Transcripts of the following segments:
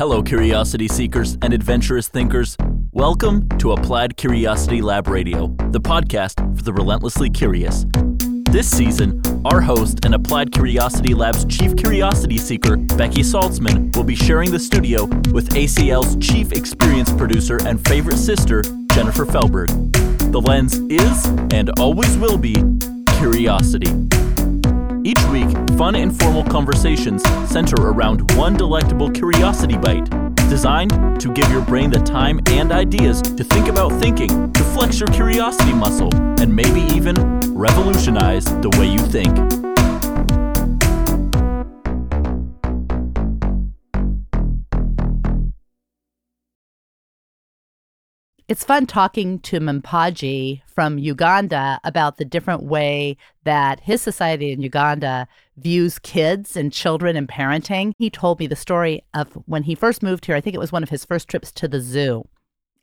Hello, curiosity seekers and adventurous thinkers. Welcome to Applied Curiosity Lab Radio, the podcast for the relentlessly curious. This season, our host and Applied Curiosity Lab's chief curiosity seeker, Becky Saltzman, will be sharing the studio with ACL's chief experience producer and favorite sister, Jennifer Felberg. The lens is, and always will be, curiosity. Each week, fun, informal conversations center around one delectable curiosity bite, designed to give your brain the time and ideas to think about thinking, to flex your curiosity muscle, and maybe even revolutionize the way you think. It's fun talking to Mpaji from Uganda about the different way that his society in Uganda views kids and children and parenting. He told me the story of when he first moved here. I think it was one of his first trips to the zoo.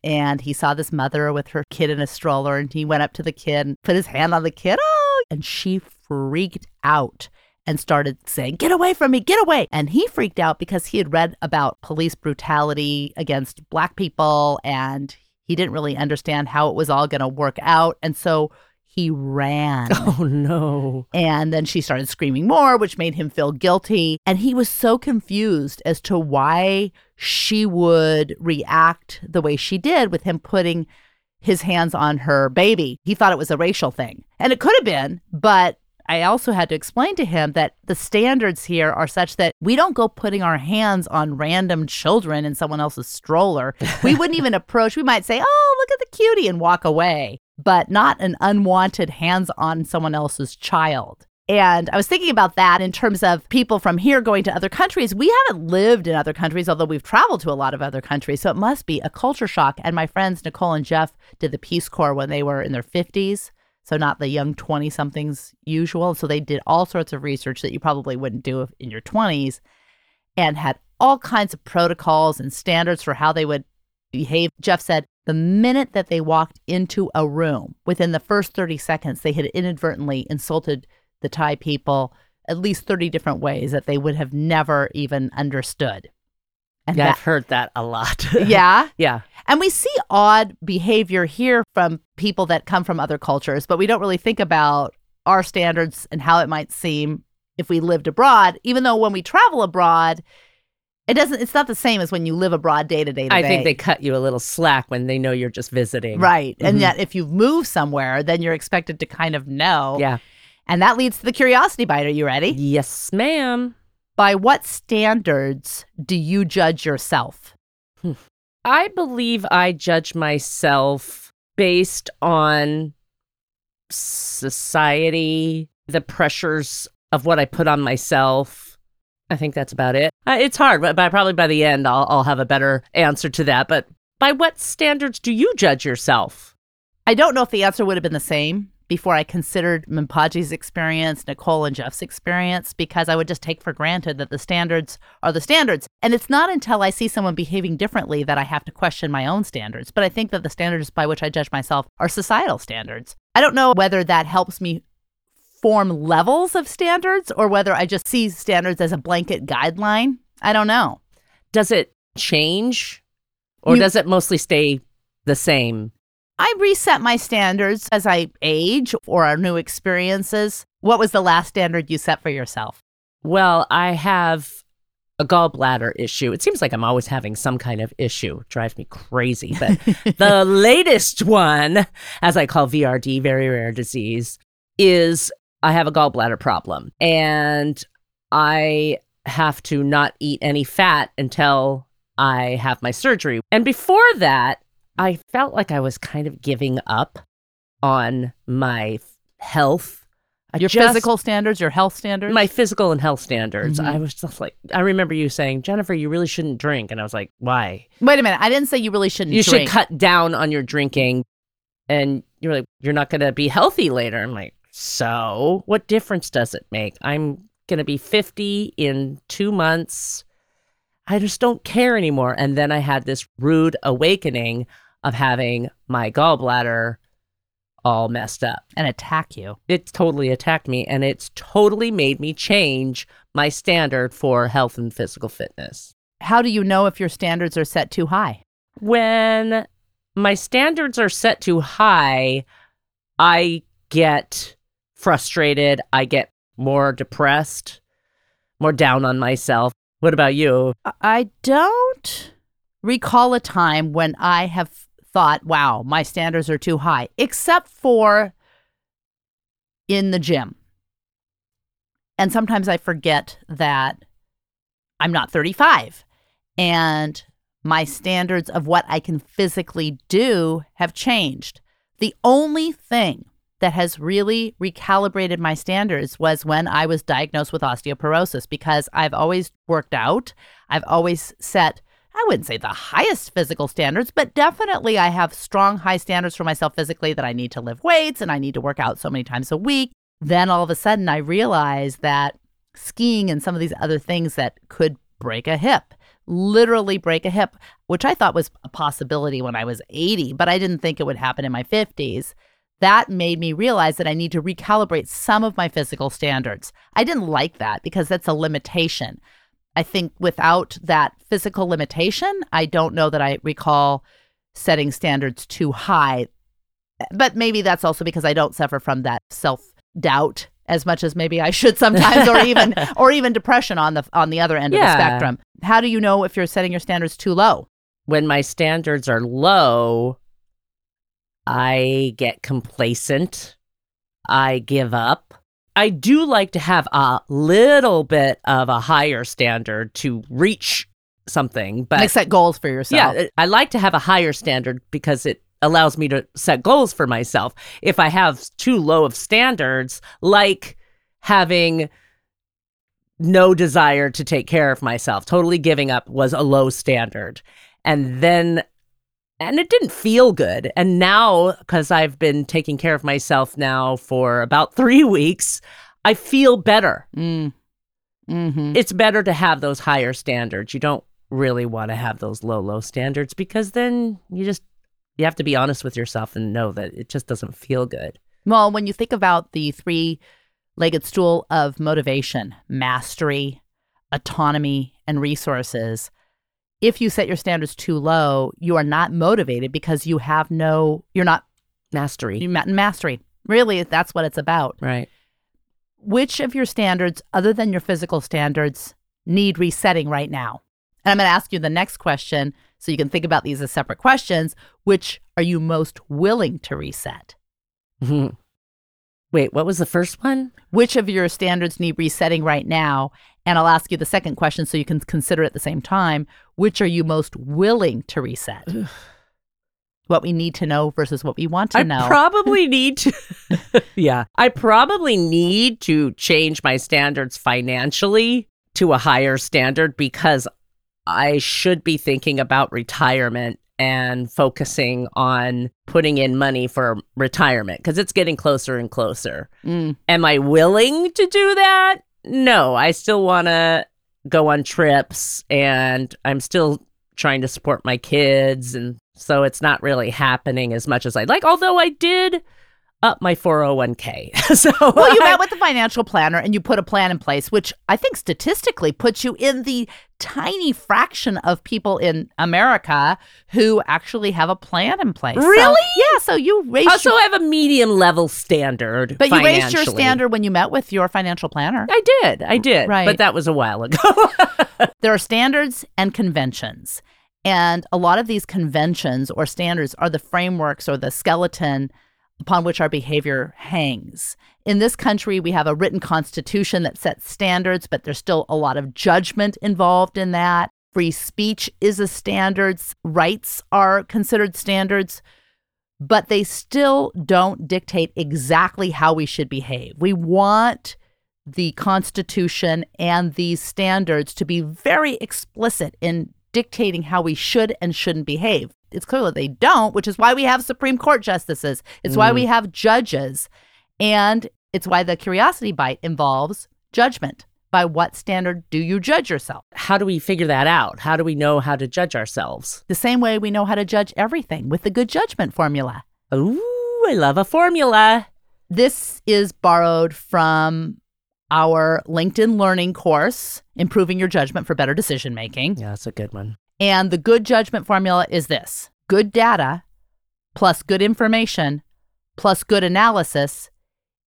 And he saw this mother with her kid in a stroller, and he went up to the kid and put his hand on the kid. Oh, and she freaked out and started saying, Get away from me, get away. And he freaked out because he had read about police brutality against black people and he didn't really understand how it was all going to work out. And so he ran. Oh, no. And then she started screaming more, which made him feel guilty. And he was so confused as to why she would react the way she did with him putting his hands on her baby. He thought it was a racial thing. And it could have been, but I also had to explain to him that the standards here are such that we don't go putting our hands on random children in someone else's stroller. We wouldn't even approach, we might say, oh, look at the cutie and walk away, but not an unwanted hands on someone else's child. And I was thinking about that in terms of people from here going to other countries. We haven't lived in other countries, although we've traveled to a lot of other countries. So it must be a culture shock. And my friends, Nicole and Jeff, did the Peace Corps when they were in their 50s so not the young 20 somethings usual. So they did all sorts of research that you probably wouldn't do in your 20s and had all kinds of protocols and standards for how they would behave. Jeff said the minute that they walked into a room, within the first 30 seconds, they had inadvertently insulted the Thai people at least 30 different ways that they would have never even understood. And yeah, that, I've heard that a lot. yeah. Yeah. And we see odd behavior here from people that come from other cultures, but we don't really think about our standards and how it might seem if we lived abroad, even though when we travel abroad, it doesn't it's not the same as when you live abroad day to day I think they cut you a little slack when they know you're just visiting. Right. Mm-hmm. And yet if you've moved somewhere, then you're expected to kind of know. Yeah. And that leads to the curiosity bite. Are you ready? Yes, ma'am. By what standards do you judge yourself? Hmm. I believe I judge myself based on society, the pressures of what I put on myself. I think that's about it. Uh, it's hard, but by, probably by the end, I'll, I'll have a better answer to that. But by what standards do you judge yourself? I don't know if the answer would have been the same before I considered Mpaji's experience, Nicole and Jeff's experience, because I would just take for granted that the standards are the standards. And it's not until I see someone behaving differently that I have to question my own standards. But I think that the standards by which I judge myself are societal standards. I don't know whether that helps me form levels of standards or whether I just see standards as a blanket guideline. I don't know. Does it change or you, does it mostly stay the same? I reset my standards as I age or our new experiences. What was the last standard you set for yourself? Well, I have a gallbladder issue. It seems like I'm always having some kind of issue. It drives me crazy. But the latest one, as I call VRD, very rare disease, is I have a gallbladder problem. And I have to not eat any fat until I have my surgery. And before that, I felt like I was kind of giving up on my health. I your just, physical standards, your health standards? My physical and health standards. Mm-hmm. I was just like, I remember you saying, Jennifer, you really shouldn't drink. And I was like, why? Wait a minute. I didn't say you really shouldn't you drink. should cut down on your drinking. And you're like, you're not going to be healthy later. I'm like, so what difference does it make? I'm going to be 50 in two months. I just don't care anymore. And then I had this rude awakening of having my gallbladder all messed up and attack you. It totally attacked me and it's totally made me change my standard for health and physical fitness. How do you know if your standards are set too high? When my standards are set too high, I get frustrated. I get more depressed, more down on myself. What about you? I don't recall a time when I have thought, wow, my standards are too high, except for in the gym. And sometimes I forget that I'm not 35 and my standards of what I can physically do have changed. The only thing that has really recalibrated my standards was when I was diagnosed with osteoporosis because I've always worked out. I've always set, I wouldn't say the highest physical standards, but definitely I have strong, high standards for myself physically that I need to lift weights and I need to work out so many times a week. Then all of a sudden I realized that skiing and some of these other things that could break a hip literally break a hip, which I thought was a possibility when I was 80, but I didn't think it would happen in my 50s that made me realize that I need to recalibrate some of my physical standards. I didn't like that because that's a limitation. I think without that physical limitation, I don't know that I recall setting standards too high. But maybe that's also because I don't suffer from that self doubt as much as maybe I should sometimes or even or even depression on the on the other end Yeah. of the spectrum. How do you know if you're setting your standards too low? When my standards are low, I get complacent. I give up. I do like to have a little bit of a higher standard to reach something, but like set goals for yourself. Yeah, I like to have a higher standard because it allows me to set goals for myself. If I have too low of standards, like having no desire to take care of myself, totally giving up was a low standard. And then and it didn't feel good. And now cuz I've been taking care of myself now for about 3 weeks, I feel better. Mm. hmm It's better to have those higher standards. You don't really want to have those low low standards because then you just you have to be honest with yourself and know that it just doesn't feel good. Well, when you think about the three legged stool of motivation, mastery, autonomy, and resources, if you set your standards too low, you are not motivated because you have no, you're not Mastery. you ma- mastery. Really, that's what it's about. Right. Which of your standards, other than your physical standards, need resetting right now? And I'm going to ask you the next question so you can think about these as separate questions. Which are you most willing to reset? Wait, what was the first one? which of your standards need resetting right now? And I'll ask you the second question so you can consider at the same time. Which are you most willing to reset? what we need to know versus what we want to I know. I probably need to Yeah. I probably need to change my standards financially to a higher standard because I should be thinking about retirement and focusing on putting in money for retirement because it's getting closer and closer. Mm, Am I willing to do that? No, I still want to go on trips and I'm still trying to support my kids. And so it's not really happening as much as I'd like, although I did up my 401k. so well, you I- met with the financial planner and you put a plan in place, which I think statistically puts you in the tiny fraction of people in America who actually have a plan in place. So- Really? yeah. So you raised, also your, have a medium level standard. but you raised your standard when you met with your financial planner. I did. I did. Right. But that was a while ago. there are standards and conventions. And a lot of these conventions or standards are the frameworks or the skeleton upon which our behavior hangs. In this country, we have a written constitution that sets standards, but there's still a lot of judgment involved in that. Free speech is a standards, rights are considered standards, but they still don't dictate exactly how we should behave. We want the Constitution and these standards to be very explicit in dictating how we should and shouldn't behave. It's clear that they don't, which is why we have Supreme Court justices. It's why we mm. have judges. And it's why the curiosity bite involves judgment. By what standard do you judge yourself? how do we figure that out? How do we know how to judge ourselves? The same way we know how to judge everything with the good judgment formula. Ooh, I love a formula. This is borrowed from our LinkedIn learning course, Improving Your Judgment for Better Decision Making. Yeah, that's a good one. And the good judgment formula is this good data plus good information plus good analysis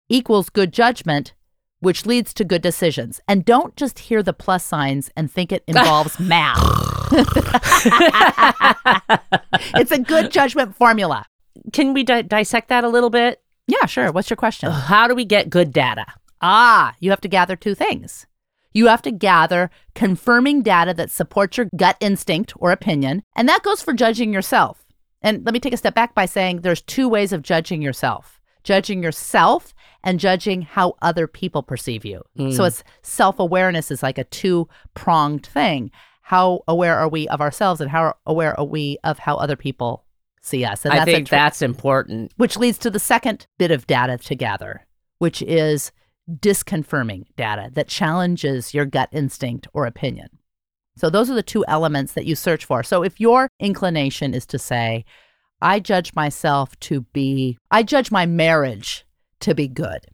equals good judgment, which leads to good decisions. And don't just hear the plus signs and think it involves math. it's a good judgment formula. Can we di- dissect that a little bit? Yeah, sure. What's your question? How do we get good data? Ah, you have to gather two things. You have to gather confirming data that supports your gut instinct or opinion, and that goes for judging yourself. And let me take a step back by saying there's two ways of judging yourself judging yourself and judging how other people perceive you. So it's self awareness is like a two pronged thing. How aware are we of ourselves, and how aware are we of how other people see us? And I think tr- that's important. which leads to the second bit of data to gather, which is disconfirming data that challenges your gut instinct or opinion. So, those are the two elements that you search for. So, if your inclination is to say, I judge myself to be, I judge my marriage to be good,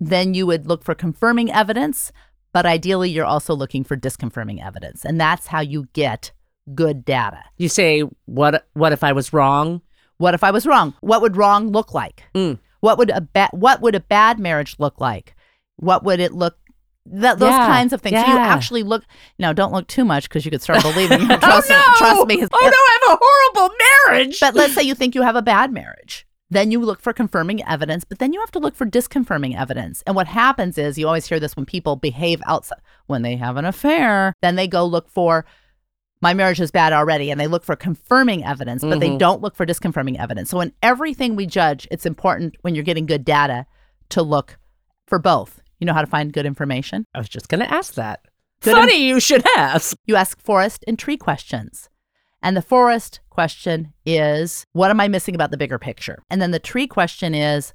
then you would look for confirming evidence, but ideally, you're also looking for disconfirming evidence. And that's how you get good data. You say, what What if I was wrong? What if I was wrong? What would wrong look like? Mm. What would a ba- what would a bad marriage look like? What would it look that those Yeah, kinds of things. So you actually look now don't look too much because you could start believing. Oh, trust, oh no! trust me. Oh no! I have a horrible marriage. But let's say you think you have a bad marriage. Then you look for confirming evidence, but then you have to look for disconfirming evidence. And what happens is you always hear this when people behave outside when they have an affair, then they go look for my marriage is bad already and they look for confirming evidence, but they Mhm. don't look for disconfirming evidence. So in everything we judge, it's important when you're getting good data to look for both. You know how to find good information? I was just going to ask that. Good Funny you should ask. You ask forest and tree questions. And the forest question is, what am I missing about the bigger picture? And then the tree question is,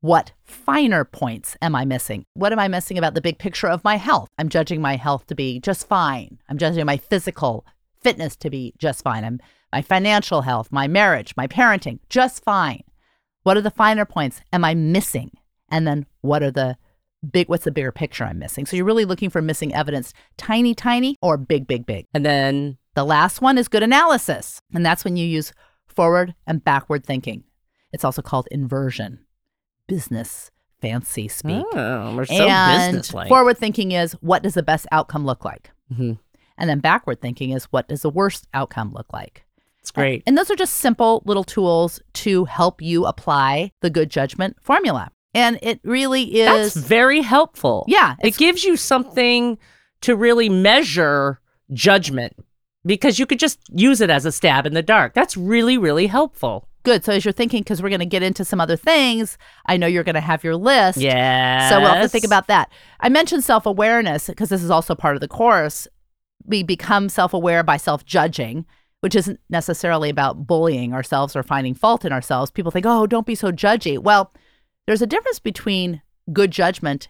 what finer points am I missing? What am I missing about the big picture of my health? I'm judging my health to be just fine. I'm judging my physical fitness to be just fine. I'm my financial health, my marriage, my parenting, just fine. What are the finer points am I missing? And then what are the big what's the bigger picture I'm missing? So you're really looking for missing evidence, tiny tiny or big big big. And then The last one is good analysis, and that's when you use forward and backward thinking. It's also called inversion. Business fancy speak. oh, we're so and businesslike. forward thinking is what does the best outcome look like? Mhm. And then backward thinking is what does the worst outcome look like? It's great. And those are just simple little tools to help you apply the good judgment formula. And it really is That's very helpful. Yeah, It gives you something to really measure judgment because you could just use it as a stab in the dark. That's really, really helpful. good. So as you're thinking, because we're going to get into some other things, I know you're going to have your list. Yeah. So we'll have to think about that. I mentioned self awareness because this is also part of the course. We become self aware by self judging, which isn't necessarily about bullying ourselves or finding fault in ourselves. People think, oh, don't be so judgy. Well, there's a difference between good judgment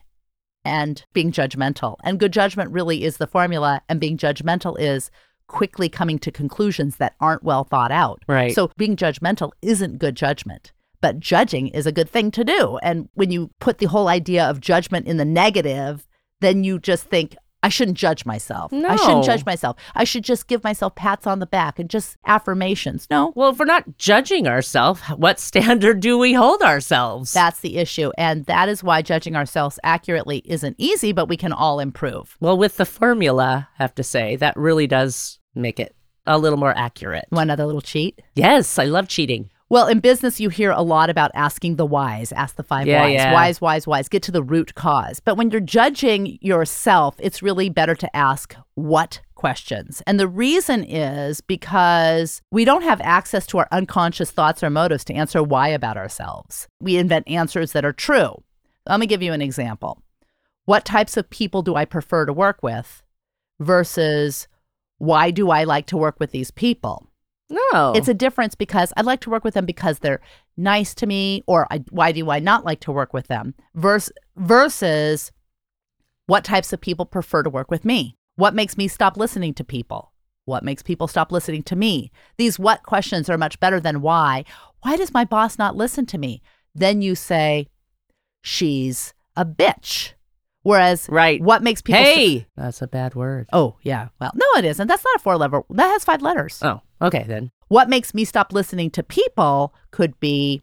and being judgmental. And good judgment really is the formula, and being judgmental is quickly coming to conclusions that aren't well thought out. Right. So being judgmental isn't good judgment. But judging is a good thing to do. And when you put the whole idea of judgment in the negative, then you just think, I shouldn't judge myself. No. I shouldn't judge myself. I should just give myself pats on the back and just affirmations. No, Well, if we're not judging ourselves, what standard do we hold ourselves? that's the issue. And that is why judging ourselves accurately isn't easy, but we can all improve. well, with the formula, I have to say, that really does make it a little more accurate. One other little cheat. Yes, I love cheating. Well, in business, you hear a lot about asking the whys, ask the five Yeah, whys, yeah. whys, whys, whys, get to the root cause. But when you're judging yourself, it's really better to ask what questions. And the reason is because we don't have access to our unconscious thoughts or motives to answer why about ourselves. We invent answers that are true. Let me give you an example. What types of people do I prefer to work with versus why do I like to work with these people? No. It's a difference because I like to work with them because they're nice to me, or I, why do I not like to work with them? Vers- versus what types of people prefer to work with me? What makes me stop listening to people? What makes people stop listening to me? These what questions are much better than why. Why does my boss not listen to me? Then you say, she's a bitch. Whereas, Right. what makes people? Hey, that's a bad word. oh yeah. Well, no, it isn't. That's not a four letter. That has five letters. Oh, okay then. What makes me stop listening to people could be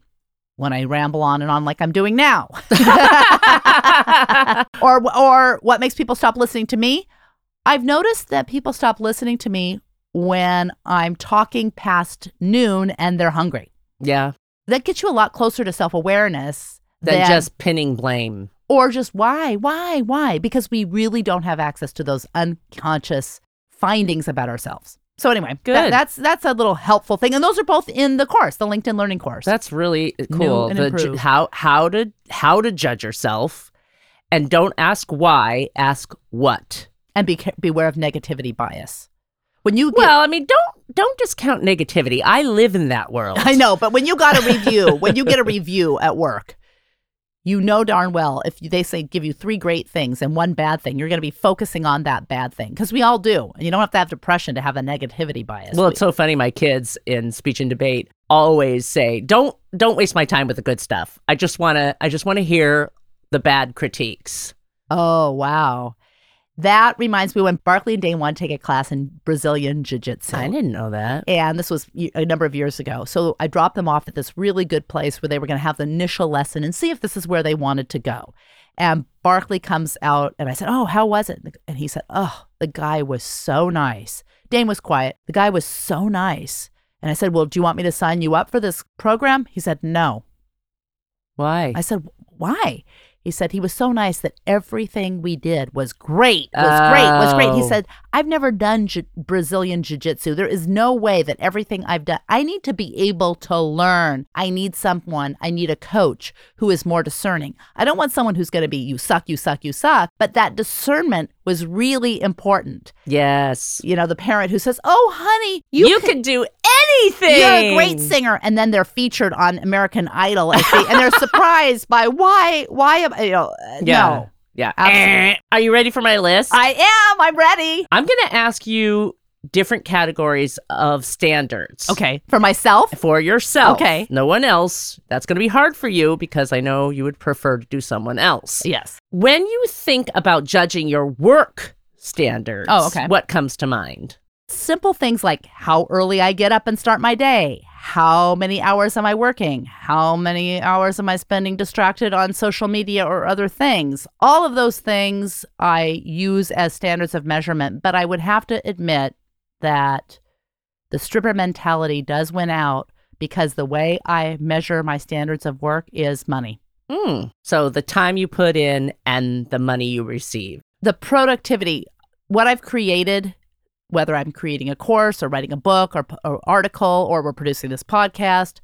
when I ramble on and on like I'm doing now. or or what makes people stop listening to me? I've noticed that people stop listening to me when I'm talking past noon and they're hungry. Yeah, That gets you a lot closer to self-awareness than than just pinning blame. or just why, why, why? Because we really don't have access to those unconscious findings about ourselves. So anyway, that- Good. that's that's a little helpful thing, and those are both in the course, the LinkedIn Learning course. That's really cool. The ju- how how to how to judge yourself, and don't ask why. Ask what. and be beware of negativity bias. When you get, Well, I mean, don't don't discount negativity. I live in that world. I know, but when you got a review, when you get a review at work, you know darn well if they say give you three great things and one bad thing, you're going to be focusing on that bad thing because we all do, and you don't have to have depression to have a negativity bias. Well, it's so funny. My kids in speech and debate always say, "Don't don't waste my time with the good stuff. I just want to I just want to hear the bad critiques." Oh, wow. That reminds me when Barkley and Dane wanted to take a class in Brazilian Jiu Jitsu. I didn't know that. And this was a number of years ago. So I dropped them off at this really good place where they were going to have the initial lesson and see if this is where they wanted to go. And Barkley comes out and I said, Oh, how was it? And he said, Oh, the guy was so nice. Dane was quiet. The guy was so nice. And I said, Well, do you want me to sign you up for this program? He said, No. Why? I said, why? He said he was so nice that everything we did was great, was great, was great. He Oh. said, I've never done Ju- Brazilian Jiu Jitsu. There is no way that everything I've done, I need to be able to learn. I need someone, I need a coach who is more discerning. I don't want someone who's going to be, you suck, you suck, you suck. But that discernment was really important. yes. You know, the parent who says, Oh, honey, you, You, can- can do anything. you're a great singer, and then they're featured on American Idol, as they- and they're surprised by why, why am you know? uh, Yeah. No, Yeah. Absolutely. Eh. Are you ready for my list? I am. I'm ready. I'm going to ask you different categories of standards. Okay, for myself. For yourself. Okay. No one else. That's going to be hard for you because I know you would prefer to do someone else. Yes. When you think about judging your work standards, Oh, okay. what comes to mind? Simple things like how early I get up and start my day. How many hours am I working? How many hours am I spending distracted on social media or other things? All of those things I use as standards of measurement, but I would have to admit that the stripper mentality does win out because the way I measure my standards of work is money. Hmm. So the time you put in and the money you receive. the productivity what i've created whether i'm creating a course or writing a book or, or article or we're producing this podcast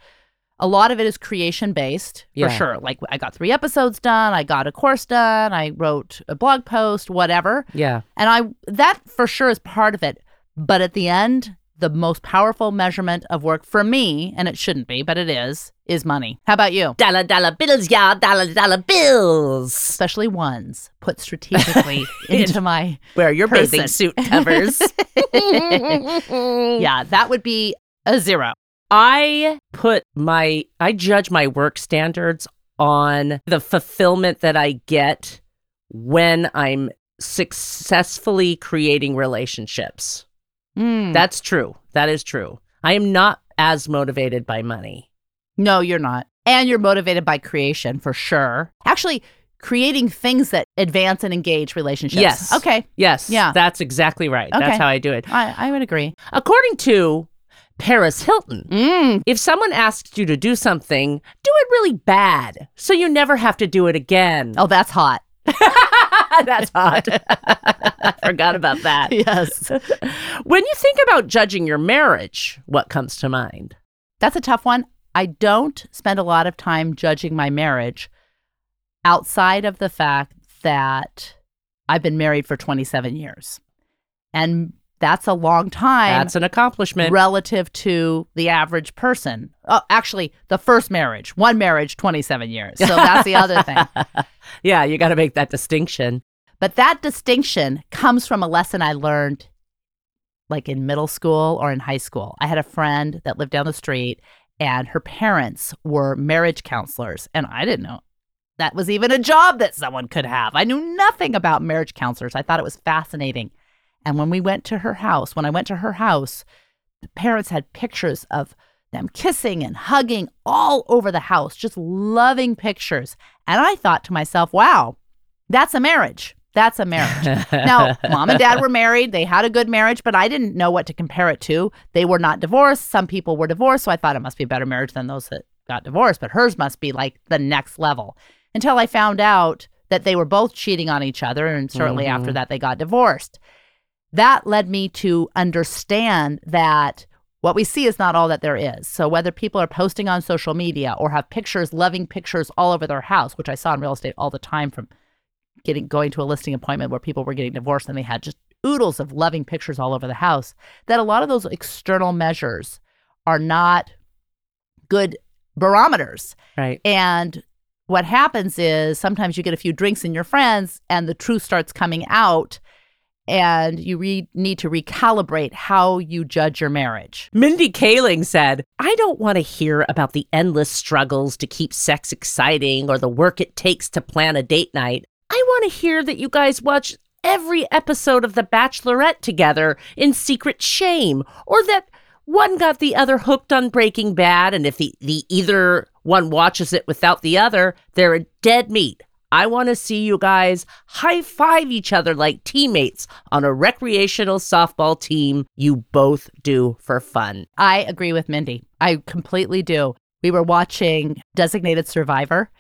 a lot of it is creation based Yeah. for sure like i got three episodes done i got a course done i wrote a blog post whatever Yeah. and i that for sure is part of it but at the end the most powerful measurement of work for me and it shouldn't be but it is is money how about you Dollar, dollar bills, y'all. Dollar, dollar bills. especially ones put strategically into my Where your bathing suit covers. yeah, that would be a zero. I put my, I judge my work standards on the fulfillment that I get when I'm successfully creating relationships. Mm. That's true. That is true. I am not as motivated by money. no, you're not. And you're motivated by creation for sure. Actually, creating things that advance and engage relationships. Yes. Okay. Yes. Yeah. That's exactly right. Okay. That's how I do it. I, I would agree. According to Paris Hilton, Mm. if someone asks you to do something, do it really bad so you never have to do it again. Oh, that's hot. That's hot. I forgot about that. yes. When you think about judging your marriage, what comes to mind? That's a tough one. I don't spend a lot of time judging my marriage outside of the fact that I've been married for 27 years. And that's a long time. That's an accomplishment. relative to the average person. Oh, actually, the first marriage, one marriage, 27 years. So that's the other thing. yeah, you got to make that distinction. But that distinction comes from a lesson I learned like in middle school or in high school. I had a friend that lived down the street and her parents were marriage counselors and I didn't know that was even a job that someone could have. I knew nothing about marriage counselors. I thought it was fascinating. And when we went to her house, when I went to her house, the parents had pictures of them kissing and hugging all over the house, just loving pictures. And I thought to myself, wow, that's a marriage. That's a marriage. now, mom and dad were married. They had a good marriage, but I didn't know what to compare it to. They were not divorced. Some people were divorced. So I thought it must be a better marriage than those that got divorced, but hers must be like the next level. Until I found out that they were both cheating on each other. And shortly Mhm. after that, they got divorced. That led me to understand that what we see is not all that there is. So whether people are posting on social media or have pictures, loving pictures all over their house, which I saw in real estate all the time from getting going to a listing appointment where people were getting divorced and they had just oodles of loving pictures all over the house, that a lot of those external measures are not good barometers. Right. And what happens is sometimes you get a few drinks in your friends and the truth starts coming out and you re- need to recalibrate how you judge your marriage. Mindy Kaling said, I don't want to hear about the endless struggles to keep sex exciting or the work it takes to plan a date night. I want to hear that you guys watch every episode of The Bachelorette together in secret shame, or that one got the other hooked on Breaking Bad, and if the, the either one watches it without the other, they're a dead meat. I want to see you guys high five each other like teammates on a recreational softball team you both do for fun. I agree with Mindy. I completely do. We were watching Designated Survivor,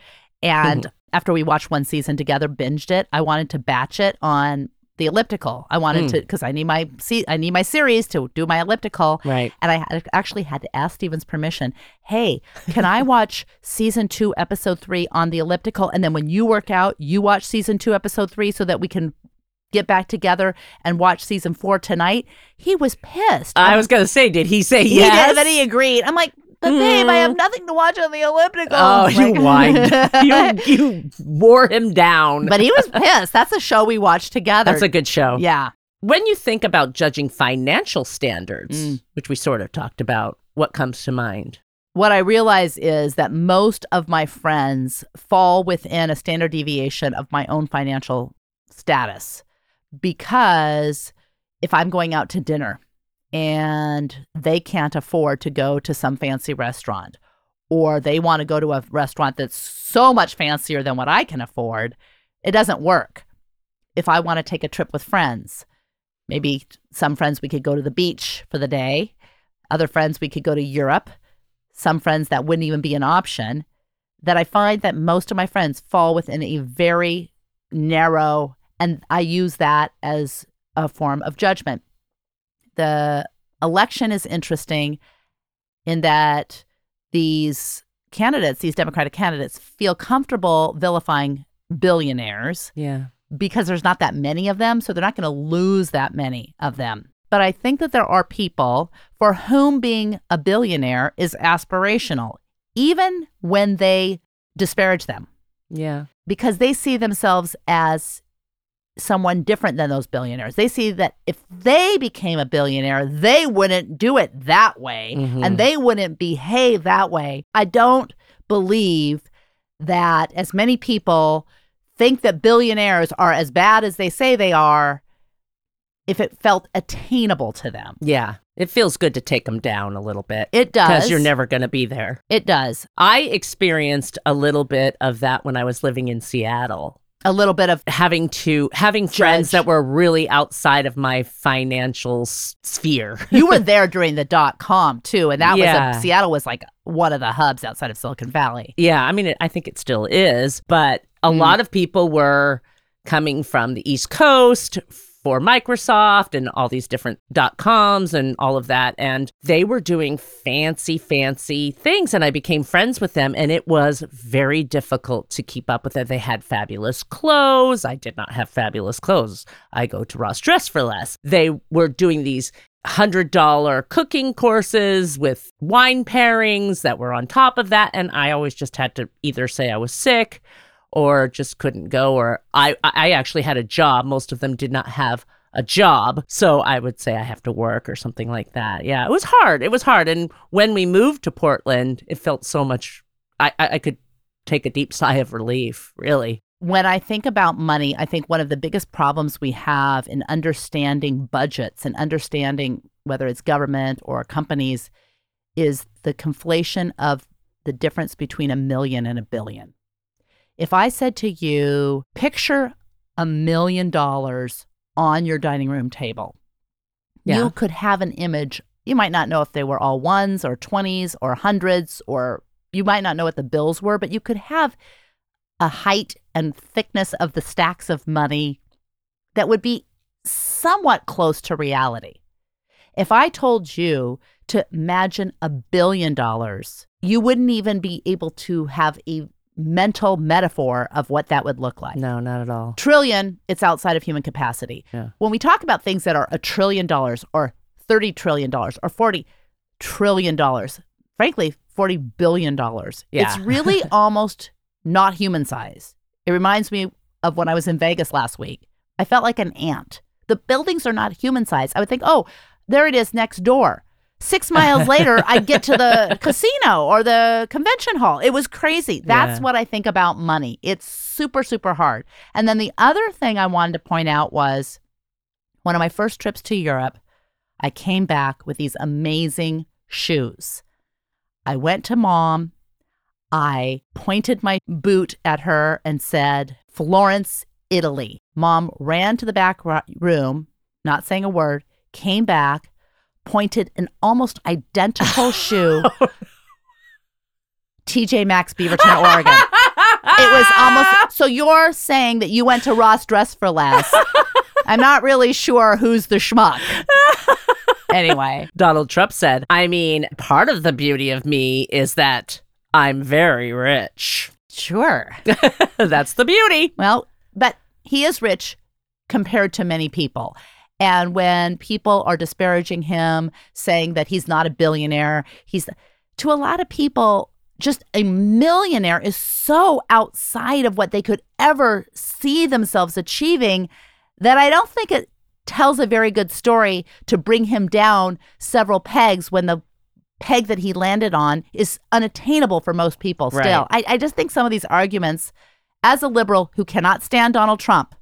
and mm-hmm. after we watched one season together, binged it. I wanted to batch it on the elliptical. I wanted Mm. to because I need my see I need my series to do my elliptical. Right. And I had, actually had to ask Steven's permission. Hey, can I watch season two, episode three on the elliptical? And then when you work out, you watch season two, episode three so that we can get back together and watch season four tonight. He was pissed. I was going to say, did he say he yes? did, but he agreed. I'm like, but babe, I have nothing to watch on the elliptical. Oh, you Like- whined. you, you wore him down. but he was pissed. That's a show we watched together. That's a good show. yeah. When you think about judging financial standards, Mm. which we sort of talked about, what comes to mind? what I realize is that most of my friends fall within a standard deviation of my own financial status because if I'm going out to dinner and they can't afford to go to some fancy restaurant or they want to go to a restaurant that's so much fancier than what I can afford, it doesn't work. If I want to take a trip with friends, maybe some friends we could go to the beach for the day, other friends we could go to Europe some friends that wouldn't even be an option, that I find that most of my friends fall within a very narrow, and I use that as a form of judgment. The election is interesting in that these candidates, these Democratic candidates, feel comfortable vilifying billionaires Yeah. because there's not that many of them, so they're not going to lose that many of them. But I think that there are people for whom being a billionaire is aspirational, even when they disparage them, Yeah. because they see themselves as someone different than those billionaires. They see that if they became a billionaire, they wouldn't do it that way Mhm. and they wouldn't behave that way. I don't believe that as many people think that billionaires are as bad as they say they are if it felt attainable to them. Yeah. It feels good to take them down a little bit. It does. Because you're never going to be there. It does. I experienced a little bit of that when I was living in Seattle. A little bit of Having to having friends that were really outside of my financial s- sphere. you were there during the dot com too, and that Yeah. was a, Seattle was like one of the hubs outside of Silicon Valley. Yeah, I mean, it, I think it still is, but a Mm. lot of people were coming from the East Coast for Microsoft and all these different dot coms and all of that. And they were doing fancy, fancy things. And I became friends with them. And it was very difficult to keep up with it. They had fabulous clothes. I did not have fabulous clothes. I go to Ross Dress for less. They were doing these hundred dollar cooking courses with wine pairings that were on top of that and i always just had to either say i was sick or just couldn't go or i i actually had a job. Most of them did not have a job. So i would say i have to work or something like that. Yeah it was hard. It was hard. And when we moved to portland it felt so much i i, I could take a deep sigh of relief, really. When I think about money, I think one of the biggest problems we have in understanding budgets and understanding whether it's government or companies is the conflation of the difference between a million and a billion. If I said to you, picture a million dollars on your dining room table, Yeah. you could have an image. You might not know if they were all ones or 20s or hundreds, or you might not know what the bills were, but you could have a height and thickness of the stacks of money that would be somewhat close to reality. If I told you to imagine a billion dollars, you wouldn't even be able to have a mental metaphor of what that would look like. No, not at all. Trillion, it's outside of human capacity. Yeah. When we talk about things that are a trillion dollars or 30 trillion dollars or 40 trillion dollars, frankly, 40 billion dollars, Yeah. it's really almost not human size. It reminds me of when I was in Vegas last week. I felt like an ant. The buildings are not human size. I would think, oh, there it is next door. Six miles later, I get to the casino or the convention hall. It was crazy. That's Yeah. what I think about money. It's super, super hard. And then the other thing I wanted to point out was one of my first trips to Europe, I came back with these amazing shoes. I went to mom. I pointed my boot at her and said, Florence, Italy. Mom ran to the back room, not saying a word, came back, pointed an almost identical shoe. TJ Maxx, Beaverton, Oregon. It was almost so you're saying that you went to Ross Dress for Less. I'm not really sure who's the schmuck. Anyway, Donald Trump said, I mean, part of the beauty of me is that I'm very rich. sure. That's the beauty. Well, but he is rich compared to many people. And when people are disparaging him, saying that he's not a billionaire, he's to a lot of people, just a millionaire is so outside of what they could ever see themselves achieving that I don't think it tells a very good story to bring him down several pegs when the peg that he landed on is unattainable for most people still. I, I just think some of these arguments, as a liberal who cannot stand Donald Trump,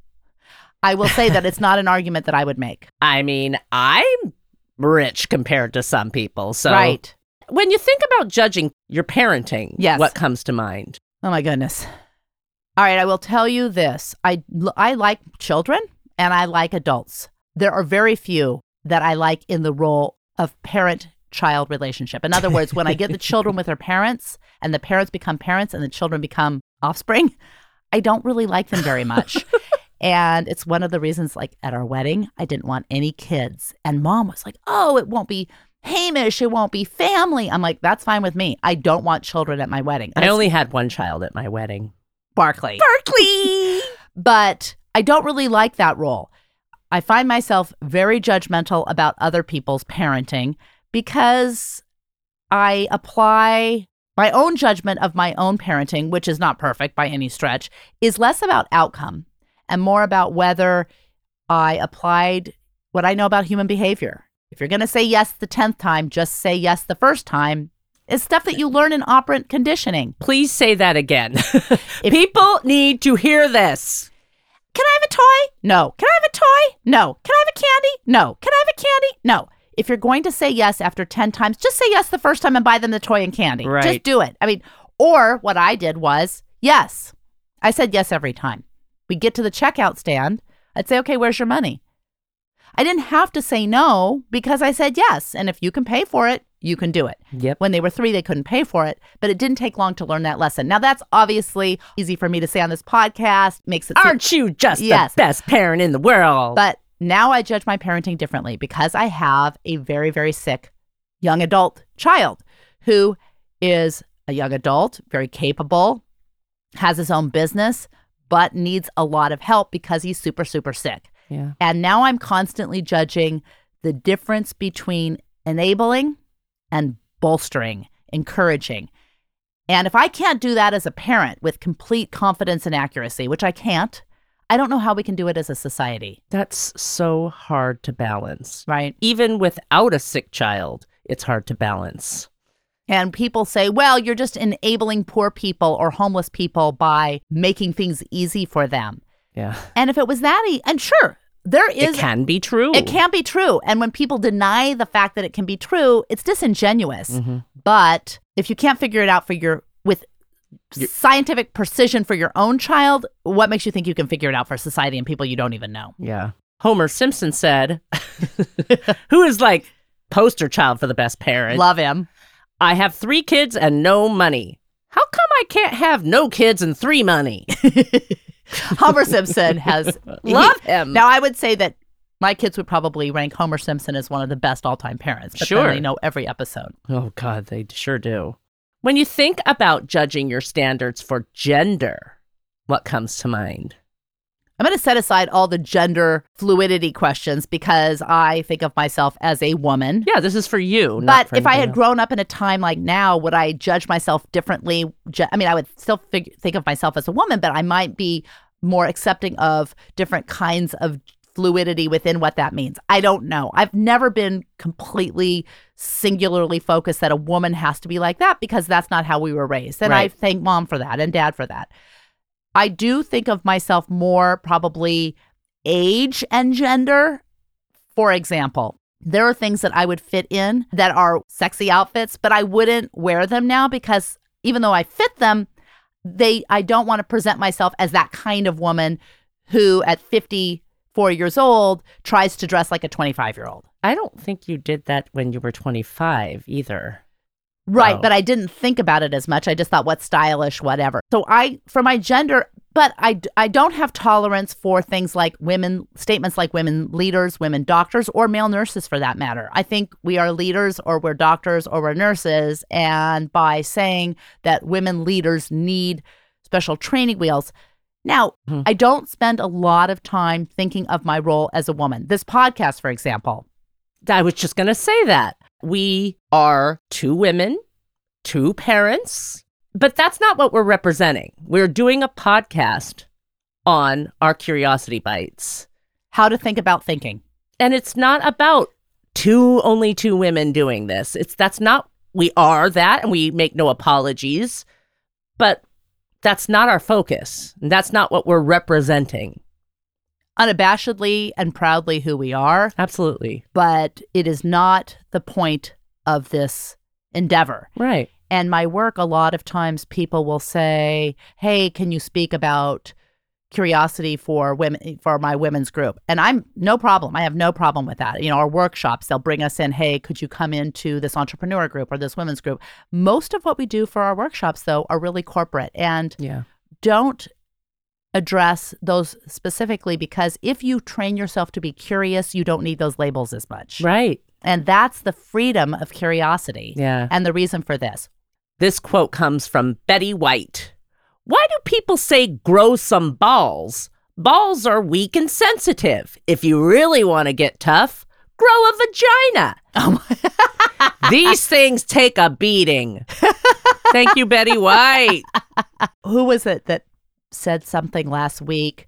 I will say that it's not an argument that I would make. I mean, I'm rich compared to some people. So, right. when you think about judging your parenting, Yes. what comes to mind? Oh my goodness. All right, I will tell you this. I I like children and I like adults. There are very few that I like in the role of parent child relationship. In other words, when I get the children with their parents and the parents become parents and the children become offspring, I don't really like them very much. and it's one of the reasons like at our wedding, I didn't want any kids. And mom was like, "Oh, it won't be heimish, it won't be family." I'm like, "That's fine with me. I don't want children at my wedding." And I it's only had one child at my wedding. Barkley. Berkeley. but I don't really like that role. I find myself very judgmental about other people's parenting because I apply my own judgment of my own parenting, which is not perfect by any stretch, is less about outcome and more about whether I applied what I know about human behavior. If you're going to say yes the 10th time, just say yes the first time. It's stuff that you learn in operant conditioning. Please say that again. People need to hear this. Can I have a toy? No. Can I have a toy? No. Can I have a candy? No. Can I have a candy? No. If you're going to say yes after 10 times, just say yes the first time and buy them the toy and candy. Right. Just do it. I mean, or what I did was yes. I said yes every time. We get to the checkout stand. I'd say, okay, where's your money? I didn't have to say no because I said yes. And if you can pay for it, you can do it. Yep. When they were three, they couldn't pay for it, but it didn't take long to learn that lesson. Now, that's obviously easy for me to say on this podcast, makes it Aren't you just Yes. the best parent in the world? but now I judge my parenting differently because I have a very, very sick young adult child who is a young adult, very capable, has his own business, but needs a lot of help because he's super, super sick. yeah. And now I'm constantly judging the difference between enabling and bolstering, encouraging. And if I can't do that as a parent with complete confidence and accuracy, which I can't, I don't know how we can do it as a society, That's so hard to balance. right? Even without a sick child, it's hard to balance. And people say, well, you're just enabling poor people or homeless people by making things easy for them. Yeah. And if it was that, e- and sure, there is it can be true. It can be true. And when people deny the fact that it can be true, it's disingenuous. Mm-hmm. But if you can't figure it out for your with scientific precision for your own child, what makes you think you can figure it out for society and people you don't even know? Yeah. Homer Simpson said, who is like poster child for the best parent. Love him. I have three kids and no money. How come I can't have no kids and three money? Homer Simpson has Love him. Now I would say that my kids would probably rank Homer Simpson as one of the best all-time parents. But Sure. they know every episode. Oh, God, they sure do. When you think about judging your standards for gender, what comes to mind? I'm going to set aside all the gender fluidity questions because I think of myself as a woman. Yeah, this is for you. not But for if I had else. grown up in a time like now, would I judge myself differently? I mean, I would still fig- think of myself as a woman, but I might be more accepting of different kinds of fluidity within what that means. I don't know. I've never been completely singularly focused that a woman has to be like that because that's not how we were raised. And I thank mom for that and dad for that. I do think of myself more probably age and gender. For example, there are things that I would fit in that are sexy outfits, but I wouldn't wear them now because even though I fit them, they I don't want to present myself as that kind of woman who at 54 years old tries to dress like a 25 year old. I don't think you did that when you were 25 either. Right, Oh. but I didn't think about it as much. I just thought what's stylish, whatever. So I for my gender, but I I don't have tolerance for things like women statements like women leaders, women doctors or male nurses for that matter. I think we are leaders or we're doctors or we're nurses and by saying that women leaders need special training wheels now, Hmm. I don't spend a lot of time thinking of my role as a woman. This podcast, for example, I was just going to say that. We are two women, two parents, but that's not what we're representing. We're doing a podcast on our Curiosity Bites. how to think about thinking. And it's not about two only two women doing this. It's that's not we are that and we make no apologies, but that's not our focus. And that's not what we're representing. Unabashedly and proudly who we are. Absolutely. but it is not the point of this endeavor. Right. And my work, a lot of times people will say, Hey, can you speak about curiosity for women for my women's group? And I'm no problem. I have no problem with that. You know, our workshops, they'll bring us in, Hey, could you come into this entrepreneur group or this women's group? Most of what we do for our workshops, though, are really corporate and Yeah. don't address those specifically because if you train yourself to be curious, you don't need those labels as much. Right. And that's the freedom of curiosity. Yeah. And the reason for this. This quote comes from Betty White. Why do people say grow some balls? Balls are weak and sensitive. If you really want to get tough, grow a vagina. Oh These things take a beating. Thank you, Betty White. Who was it that said something last week?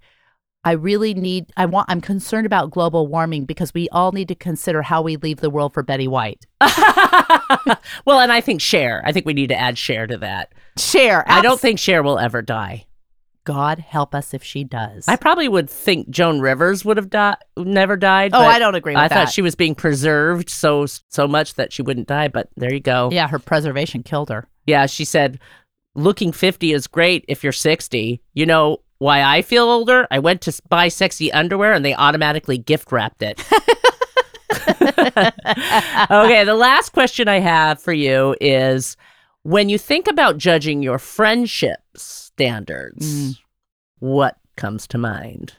I really need, I want, I'm concerned about global warming because we all need to consider how we leave the world for Betty White. well, and I think Cher. I think we need to add Cher to that. Cher. I don't think Cher will ever die. God help us if she does. I probably would think Joan Rivers would have died, never died. oh, I don't agree with that. I that. thought she was being preserved so so much that she wouldn't die. But there you go. yeah, her preservation killed her. Yeah, she said, looking 50 is great if you're 60. You know why I feel older? I went to buy sexy underwear and they automatically gift wrapped it. okay, the last question I have for you is when you think about judging your friendship standards, mm. what comes to mind?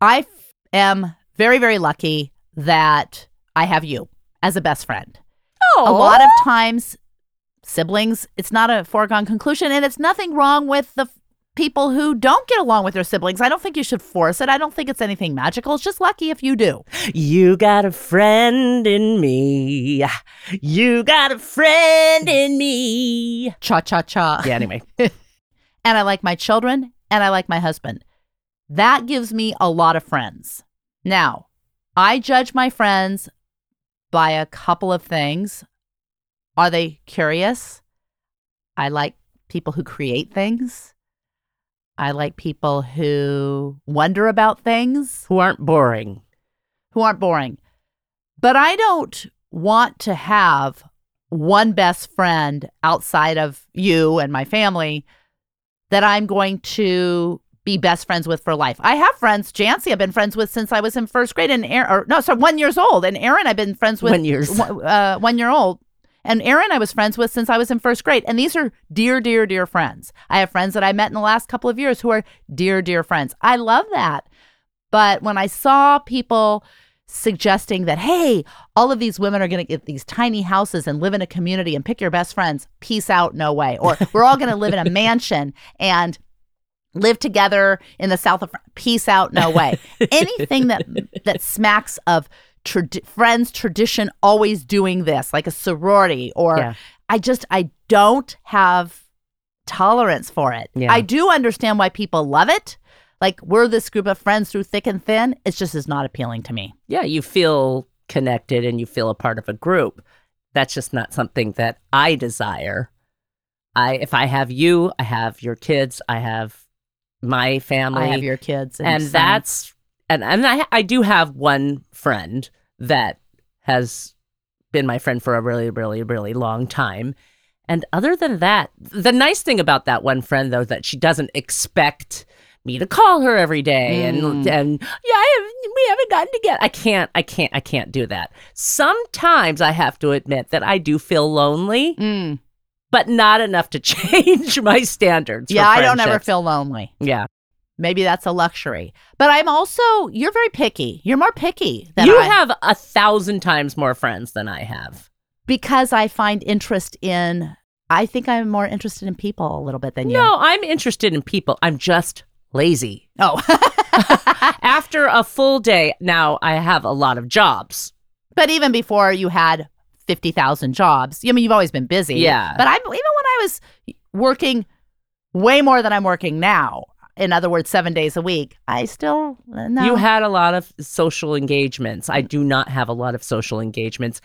I f- am very, very lucky that I have you as a best friend. Oh, a lot of times siblings. It's not a foregone conclusion and it's nothing wrong with the people who don't get along with their siblings. I don't think you should force it. I don't think it's anything magical. It's just lucky if you do. You got a friend in me. You got a friend in me. cha cha cha. Yeah, anyway. and i like my children and i like my husband. That gives me a lot of friends. Now i judge my friends by a couple of things Are they curious? I like people who create things. I like people who wonder about things, Who aren't boring. who aren't boring. But I don't want to have one best friend outside of you and my family that I'm going to be best friends with for life. I have friends. Jancy, I've been friends with since I was in first grade, and Aaron, or no, so one years old, and Aaron, I've been friends with One years. uh, one year old. And Aaron, I was friends with since I was in first grade. And these are dear, dear, dear friends. I have friends that I met in the last couple of years who are dear, dear friends. I love that. But when I saw people suggesting that, hey, all of these women are going to get these tiny houses and live in a community and pick your best friends, peace out, no way. Or we're all going to live in a mansion and live together in the south of Peace out, no way. Anything that that smacks of trad- friends tradition always doing this, like a sorority, or Yeah. I just I don't have tolerance for it. Yeah. I do understand why people love it. Like we're this group of friends through thick and thin. It's just is not appealing to me. Yeah, you feel connected and you feel a part of a group. That's just not something that I desire. I if I have you, I have your kids, I have my family. I have your kids, and, and that's and and I I do have one friend that has been my friend for a really really really long time. And other than that, the nice thing about that one friend though that she doesn't expect me to call her every day and Mm. and yeah, I have, we haven't gotten together. I can't I can't I can't do that. Sometimes I have to admit that I do feel lonely, Mm. but not enough to change my standards. yeah. I don't ever feel lonely. Yeah. Maybe that's a luxury. But I'm also you're very picky. You're more picky than you I have a thousand times more friends than I have. because I find interest in I think I'm more interested in people a little bit than you. No, I'm interested in people. I'm just lazy. Oh. After a full day, now I have a lot of jobs. but even before you had 50,000 jobs, I mean you've always been busy. Yeah. But I even when I was working way more than I'm working now, in other words 7 days a week, I still no. You had a lot of social engagements. I do not have a lot of social engagements.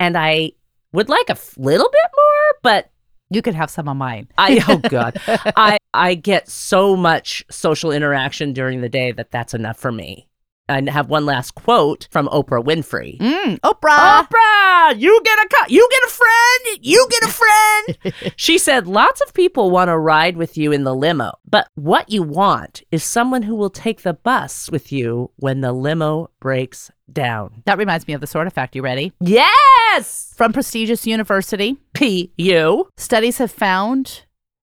And I would like a f- little bit more, but you could have some of mine. I oh god. I I get so much social interaction during the day that that's enough for me. I have one last quote from Oprah Winfrey. Mm, Oprah. Oprah, you get a co- you get a friend, you get a friend. she said lots of people want to ride with you in the limo, but what you want is someone who will take the bus with you when the limo breaks down. That reminds me of the sort of fact. You ready? Yes. From prestigious university, P U. studies have found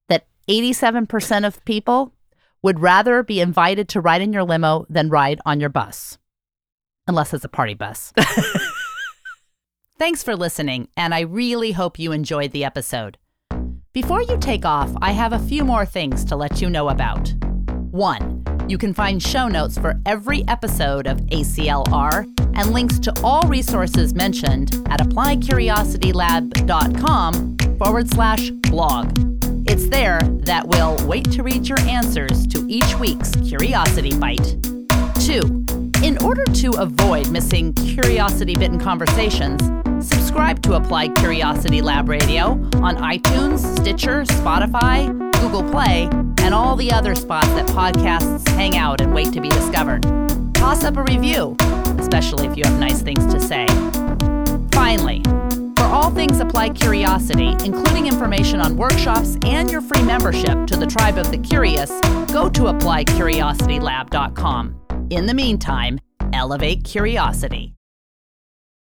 that 87% of people would rather be invited to ride in your limo than ride on your bus, unless it's a party bus. Thanks for listening, and I really hope you enjoyed the episode. Before you take off, I have a few more things to let you know about. One, you can find show notes for every episode of ACLR and links to all resources mentioned at appliedcuriositylab.com forward slash blog. It's there that will wait to read your answers to each week's Curiosity Bite. Two, in order to avoid missing curiosity bitten conversations, subscribe to Applied Curiosity Lab Radio on iTunes, Stitcher, Spotify, Google Play, and all the other spots that podcasts hang out and wait to be discovered. Toss up a review, especially if you have nice things to say. Finally, all things Applied Curiosity, including information on workshops and your free membership to the Tribe of the Curious, go to appliedcuriositylab.com. In the meantime, elevate curiosity.